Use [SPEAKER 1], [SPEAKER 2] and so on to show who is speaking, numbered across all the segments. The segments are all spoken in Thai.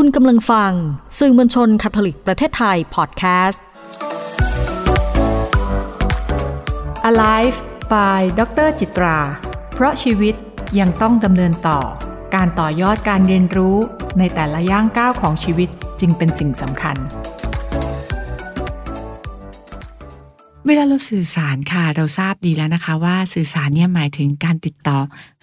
[SPEAKER 1] คุณกำลังฟัง สื่อมวลชนคาทอลิกประเทศไทยพอดแคสต์
[SPEAKER 2] Alive by ดรจิตรา เพราะชีวิตยังต้องดำเนินต่อ การต่อยอดการเรียนรู้ในแต่ละย่างก้าวของชีวิตจึงเป็นสิ่งสำคัญ เวลาเราสื่อสารค่ะ เราทราบดีแล้วนะคะ ว่าสื่อสารเนี่ยหมายถึงการติดต่อ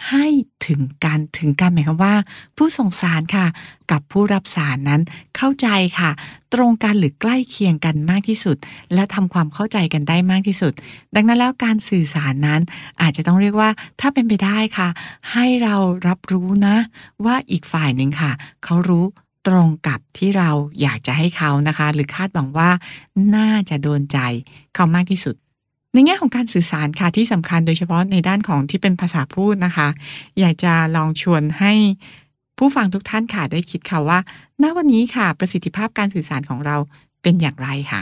[SPEAKER 2] ให้ถึงกันถึงกันหมายความว่า ผู้ส่งสารค่ะ กับผู้รับสารนั้นเข้าใจค่ะ ตรงกันหรือใกล้เคียงกันมากที่สุด และทำความเข้าใจกันได้มากที่สุด ดังนั้นแล้วการสื่อสารนั้น อาจจะต้องเรียกว่าถ้าเป็นไปได้ค่ะ ให้เรารับรู้นะ ว่าอีกฝ่ายหนึ่งค่ะ เขารู้ ตรงกับที่เราอยากจะให้เขานะคะ หรือคาดหวังว่าน่าจะโดนใจเขามากที่สุด ในแง่ของการสื่อสารค่ะที่สำคัญโดยเฉพาะในด้านของที่เป็นภาษาพูดนะคะ อยากจะลองชวนให้ผู้ฟังทุกท่านค่ะได้คิดค่ะว่า ณวันนี้ค่ะ ประสิทธิภาพการสื่อสารของเราเป็นอย่างไรค่ะ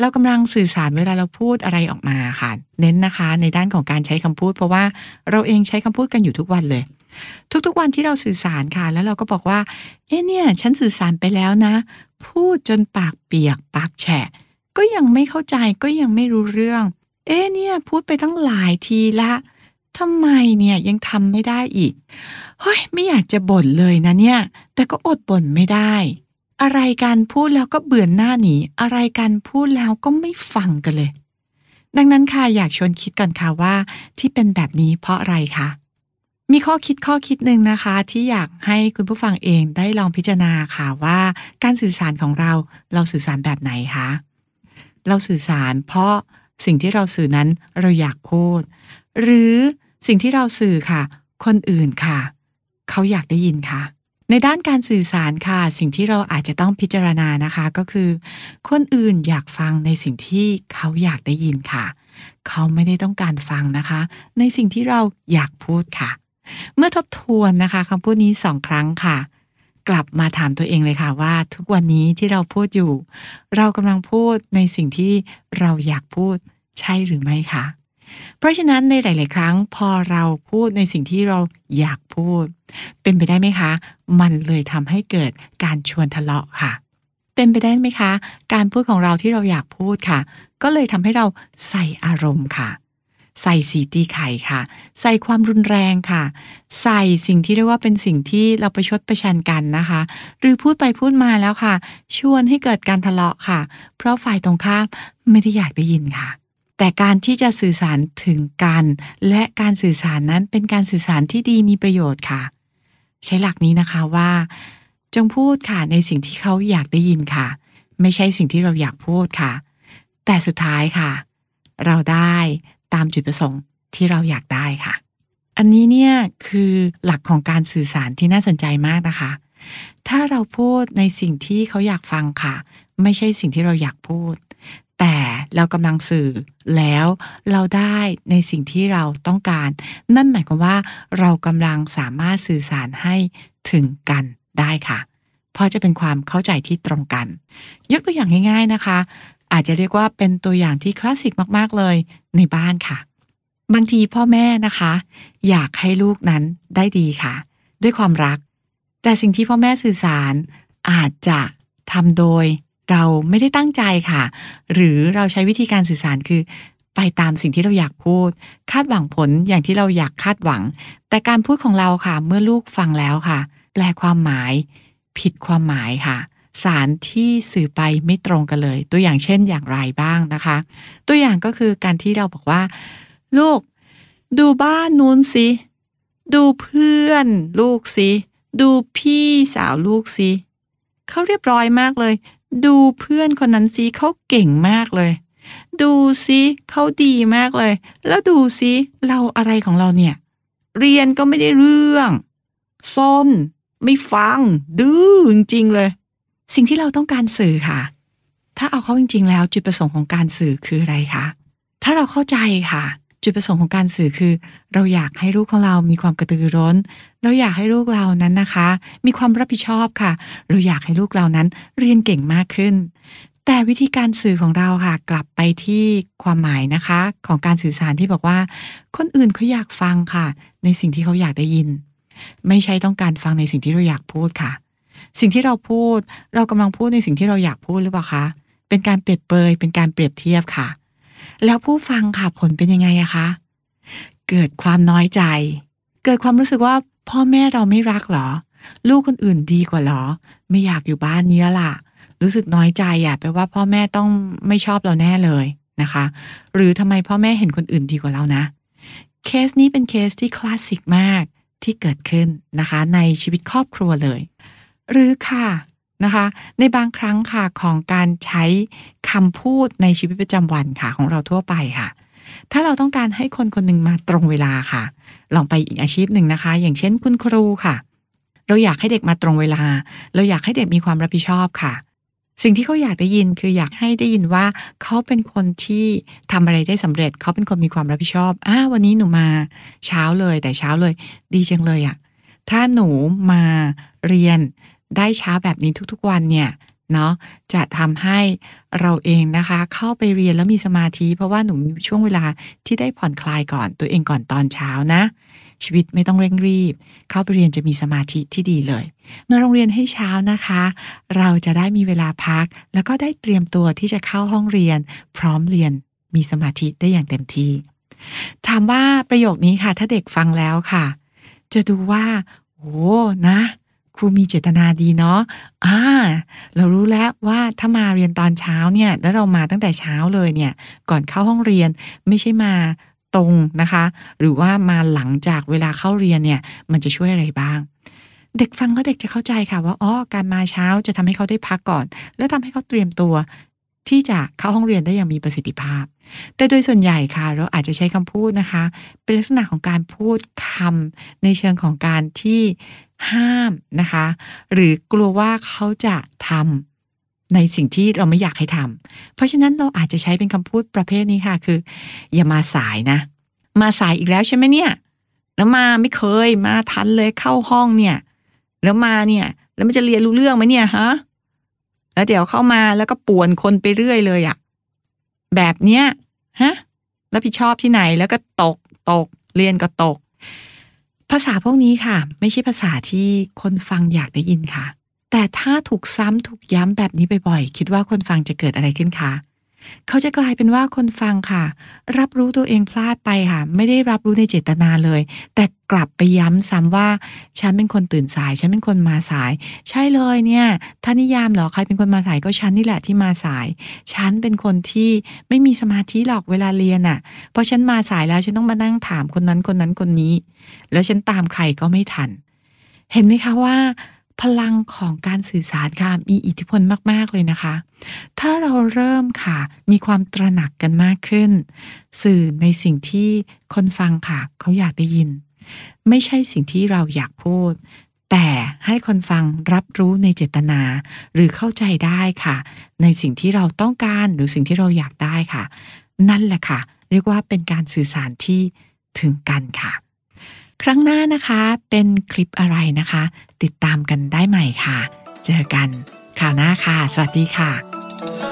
[SPEAKER 2] เรากำลังสื่อสารเวลาเราพูดอะไรออกมาค่ะ เน้นนะคะ ในด้านของการใช้คำพูด เพราะว่าเราเองใช้คำพูดกันอยู่ทุกวันเลย ทุกๆวันที่เราสื่อสารค่ะ แล้วเราก็บอกว่า เอ๊ะเนี่ย ฉันสื่อสารไปแล้วนะ พูดจนปากเปียก ปากแฉะ ก็ยังไม่เข้าใจก็ยังไม่รู้เรื่อง เอ๊ะเนี่ย พูดไปตั้งหลายทีละทำไมเนี่ยยังทำไม่ได้อีก เฮ้ย ไม่อยากจะบ่นเลยนะเนี่ย แต่ก็อดบ่นไม่ได้ อะไรกันพูดแล้วก็เบื่อหน้าหนีอะไรกันพูดแล้วก็ไม่ฟังกันเลย ดังนั้นค่ะอยากชวนคิดก่อนค่ะว่า ที่เป็นแบบนี้เพราะอะไรคะมีข้อคิดข้อคิดหนึ่งนะคะ ที่อยากให้คุณผู้ฟังเองได้ลองพิจารณาค่ะว่า การสื่อสารของเราเราสื่อสารแบบไหนคะเราสื่อสารเพราะสิ่งที่เราสื่อนั้นเราอยากพูด หรือสิ่งที่เราสื่อค่ะ คนอื่นค่ะ เขาอยากได้ยินค่ะ ในด้านการสื่อสารค่ะ สิ่งที่เราอาจจะต้องพิจารณานะคะก็คือ คนอื่นอยากฟังในสิ่งที่เขาอยากได้ยินค่ะ เขาไม่ได้ต้องการฟังนะคะ ในสิ่งที่เราอยากพูดค่ะ เมื่อทบทวนนะคะคำพูดนี้สองครั้งค่ะ กลับมาถามตัวเองเลยค่ะว่า ทุกวันนี้ที่เราพูดอยู่ เรากำลังพูดในสิ่งที่เราอยากพูดใช่หรือไม่คะ เพราะฉะนั้นในหลาย ๆ ครั้งพอเราพูดในสิ่งที่เราอยากพูด เป็นไปได้ไหมคะ มันเลยทำให้เกิดการชวนทะเลาะค่ะ เป็นไปได้ไหมคะ การพูดของเราที่เราอยากพูดค่ะ ก็เลยทำให้เราใส่อารมณ์ค่ะ ใส่สีตีไข่ค่ะ ใส่ความรุนแรงค่ะ ใส่สิ่งที่เรียกว่าเป็นสิ่งที่เราประชดประชันกันนะคะ หรือพูดไปพูดมาแล้วค่ะ ชวนให้เกิดการทะเลาะค่ะ เพราะฝ่ายตรงข้ามไม่ได้อยากได้ยินค่ะ แต่การที่จะสื่อสารถึงกัน และการสื่อสารนั้นเป็นการสื่อสารที่ดีมีประโยชน์ค่ะ ใช้หลักนี้นะคะว่า จงพูดค่ะในสิ่งที่เขาอยากได้ยินค่ะ ไม่ใช่สิ่งที่เราอยากพูดค่ะ แต่สุดท้ายค่ะ เราได้ตามจุดประสงค์ที่เราอยากได้ค่ะ อันนี้เนี่ยคือหลักของการสื่อสารที่น่าสนใจมากนะคะ ถ้าเราพูดในสิ่งที่เขาอยากฟังค่ะ ไม่ใช่สิ่งที่เราอยากพูด เรากำลังสื่อแล้วเราได้ในสิ่งที่เราต้องการ นั่นหมายความว่าเรากำลังสามารถสื่อสารให้ถึงกันได้ค่ะ เพราะจะเป็นความเข้าใจที่ตรงกัน ยกตัวอย่างง่ายๆนะคะ อาจจะเรียกว่าเป็นตัวอย่างที่คลาสสิกมากๆเลยในบ้านค่ะ บางทีพ่อแม่นะคะ อยากให้ลูกนั้นได้ดีค่ะ ด้วยความรัก แต่สิ่งที่พ่อแม่สื่อสารอาจจะทำโดย เราไม่ได้ตั้งใจค่ะ หรือเราใช้วิธีการสื่อสารคือ ไปตามสิ่งที่เราอยากพูด คาดหวังผลอย่างที่เราอยากคาดหวัง แต่การพูดของเราค่ะ เมื่อลูกฟังแล้วค่ะ แปลความหมาย ผิดความหมายค่ะ สารที่สื่อไปไม่ตรงกันเลย ตัวอย่างเช่นอย่างไรบ้างนะคะ ตัวอย่างก็คือการที่เราบอกว่า ลูก ดูบ้านนู้นสิดูเพื่อน ลูกสิ ดูพี่สาวลูกสิ เขาเรียบร้อยมากเลย ดูเพื่อนคนนั้นสิเขาเก่งมากเลย ดูสิเขาดีมากเลย แล้วดูสิเราอะไรของเราเนี่ย เรียนก็ไม่ได้เรื่องซนไม่ฟัง ดื้อจริงๆเลย สิ่งที่เราต้องการสื่อค่ะ ถ้าเอาเข้าจริง ๆ แล้วจุดประสงค์ของการสื่อคืออะไรคะถ้าเราเข้าใจค่ะ จุดประสงค์ของการสื่อคือ เราอยากให้ลูกของเรามีความกระตือร้น เราอยากให้ลูกเรานั้นนะคะ มีความรับผิดชอบค่ะ เราอยากให้ลูกเรานั้นเรียนเก่งมากขึ้น แต่วิธีการสื่อของเราค่ะ กลับไปที่ความหมายนะคะ ของการสื่อสารที่บอกว่า คนอื่นเขาอยากฟังค่ะ ในสิ่งที่เขาอยากได้ยิน ไม่ใช่ต้องการฟังในสิ่งที่เราอยากพูดค่ะ สิ่งที่เราพูด เรากำลังพูดในสิ่งที่เราอยากพูดหรือเปล่าคะเป็นการเปรียบเปยเป็นการเปรียบเทียบค่ะ แล้วผู้ฟังค่ะผลเป็นยังไงอะคะ เกิดความน้อยใจ เกิดความรู้สึกว่าพ่อแม่เราไม่รักหรอ ลูกคนอื่นดีกว่าหรอ ไม่อยากอยู่บ้านนี้ล่ะ รู้สึกน้อยใจอะแปลว่าพ่อแม่ต้องไม่ชอบเราแน่เลยนะคะ หรือทำไมพ่อแม่เห็นคนอื่นดีกว่าเรานะเคสนี้เป็นเคสที่คลาสสิกมากที่เกิดขึ้นนะคะ ในชีวิตครอบครัวเลย หรือค่ะ นะคะ ในบางครั้งค่ะของการใช้คำพูดในชีวิตประจำวันค่ะของเราทั่วไปค่ะ ถ้าเราต้องการให้คนคนหนึ่งมาตรงเวลาค่ะ ลองไปอีกอาชีพหนึ่งนะคะ อย่างเช่นคุณครูค่ะ เราอยากให้เด็กมาตรงเวลา เราอยากให้เด็กมีความรับผิดชอบค่ะสิ่งที่เขาอยากได้ยินคืออยากให้ได้ยินว่าเขาเป็นคนที่ทำอะไรได้สำเร็จ เขาเป็นคนมีความรับผิดชอบอ่าวันนี้หนูมา เช้าเลยแต่เช้าเลย ดีจังเลยอะถ้าหนูมาเรียน ได้เช้าแบบนี้ทุกๆวันเนี่ยเนาะจะทำให้เราเองนะคะ เข้าไปเรียนแล้วมีสมาธิ เพราะว่าหนูมีช่วงเวลาที่ได้ผ่อนคลายก่อนตัวเองก่อนตอนเช้านะ ชีวิตไม่ต้องเร่งรีบ เข้าไปเรียนจะมีสมาธิที่ดีเลยมาโรงเรียนให้เช้านะคะ เราจะได้มีเวลาพัก แล้วก็ได้เตรียมตัวที่จะเข้าห้องเรียน พร้อมเรียนมีสมาธิได้อย่างเต็มที่ ถามว่าประโยคนี้ค่ะ ถ้าเด็กฟังแล้วค่ะ จะดูว่าโอ้นะ ครูมีเจตนาดีเนาะอ่าเรารู้แล้วว่าถ้ามาเรียนตอนเช้าเนี่ย แล้วเรามาตั้งแต่เช้าเลยเนี่ย ก่อนเข้าห้องเรียนไม่ใช่มาตรงนะคะ หรือว่ามาหลังจากเวลาเข้าเรียนเนี่ย มันจะช่วยอะไรบ้าง เด็กฟังก็เด็กจะเข้าใจค่ะว่าอ๋อการมาเช้าจะทำให้เขาได้พักก่อน แล้วทำให้เขาเตรียมตัว ที่จะเข้าห้องเรียนได้อย่างมีประสิทธิภาพ แต่โดยส่วนใหญ่ค่ะ เราอาจจะใช้คำพูดนะคะ เป็นลักษณะของการพูดคำในเชิงของการที่ห้ามนะคะ หรือกลัวว่าเขาจะทำในสิ่งที่เราไม่อยากให้ทำเพราะฉะนั้นเราอาจจะใช้เป็นคำพูดประเภทนี้ค่ะ คือ อย่ามาสายนะ มาสายอีกแล้วใช่ไหมเนี่ย แล้วมาไม่เคยมาทันเลยเข้าห้องเนี่ย แล้วมาเนี่ย แล้วมันจะเรียนรู้เรื่องไหมเนี่ยฮะ แล้วเดี๋ยวเข้ามาแล้วก็ป่วนคนไปเรื่อยเลยอะแบบเนี้ยฮะรับผิดชอบที่ไหนแล้วก็ตกตก เรียนก็ตก ภาษาพวกนี้ค่ะ ไม่ใช่ภาษาที่คนฟังอยากได้ยินค่ะ แต่ถ้าถูกซ้ำถูกย้ำแบบนี้บ่อยๆ คิดว่าคนฟังจะเกิดอะไรขึ้นคะ เขาจะกลายเป็นว่าคนฟังค่ะ รับรู้ตัวเองพลาดไปค่ะ ไม่ได้รับรู้ในเจตนาเลย แต่กลับไปย้ำซ้ำว่า ฉันเป็นคนตื่นสาย ฉันเป็นคนมาสาย ใช่เลยเนี่ยถ้านิยามเหรอใครเป็นคนมาสายก็ฉันนี่แหละที่มาสาย ฉันเป็นคนที่ไม่มีสมาธิหรอกเวลาเรียนอะ่ะ เพราะฉันมาสายแล้วฉันต้องมานั่งถามคนนั้นคนนั้นคนนี้ แล้วฉันตามใครก็ไม่ทัน เห็นไหมคะว่า พลังของการสื่อสารค่ะมีอิทธิพลมาก ๆ เลยนะคะ ถ้าเราเริ่มค่ะ มีความตระหนักกันมากขึ้น สื่อในสิ่งที่คนฟังค่ะ เขาอยากได้ยิน ไม่ใช่สิ่งที่เราอยากพูด แต่ให้คนฟังรับรู้ในเจตนา หรือเข้าใจได้ค่ะ ในสิ่งที่เราต้องการหรือสิ่งที่เราอยากได้ค่ะ นั่นแหละค่ะ เรียกว่าเป็นการสื่อสารที่ถึงกันค่ะ ครั้งหน้านะคะเป็นคลิปอะไรนะคะ ติดตามกันได้ใหม่ค่ะ เจอกันคราวหน้าค่ะ สวัสดีค่ะ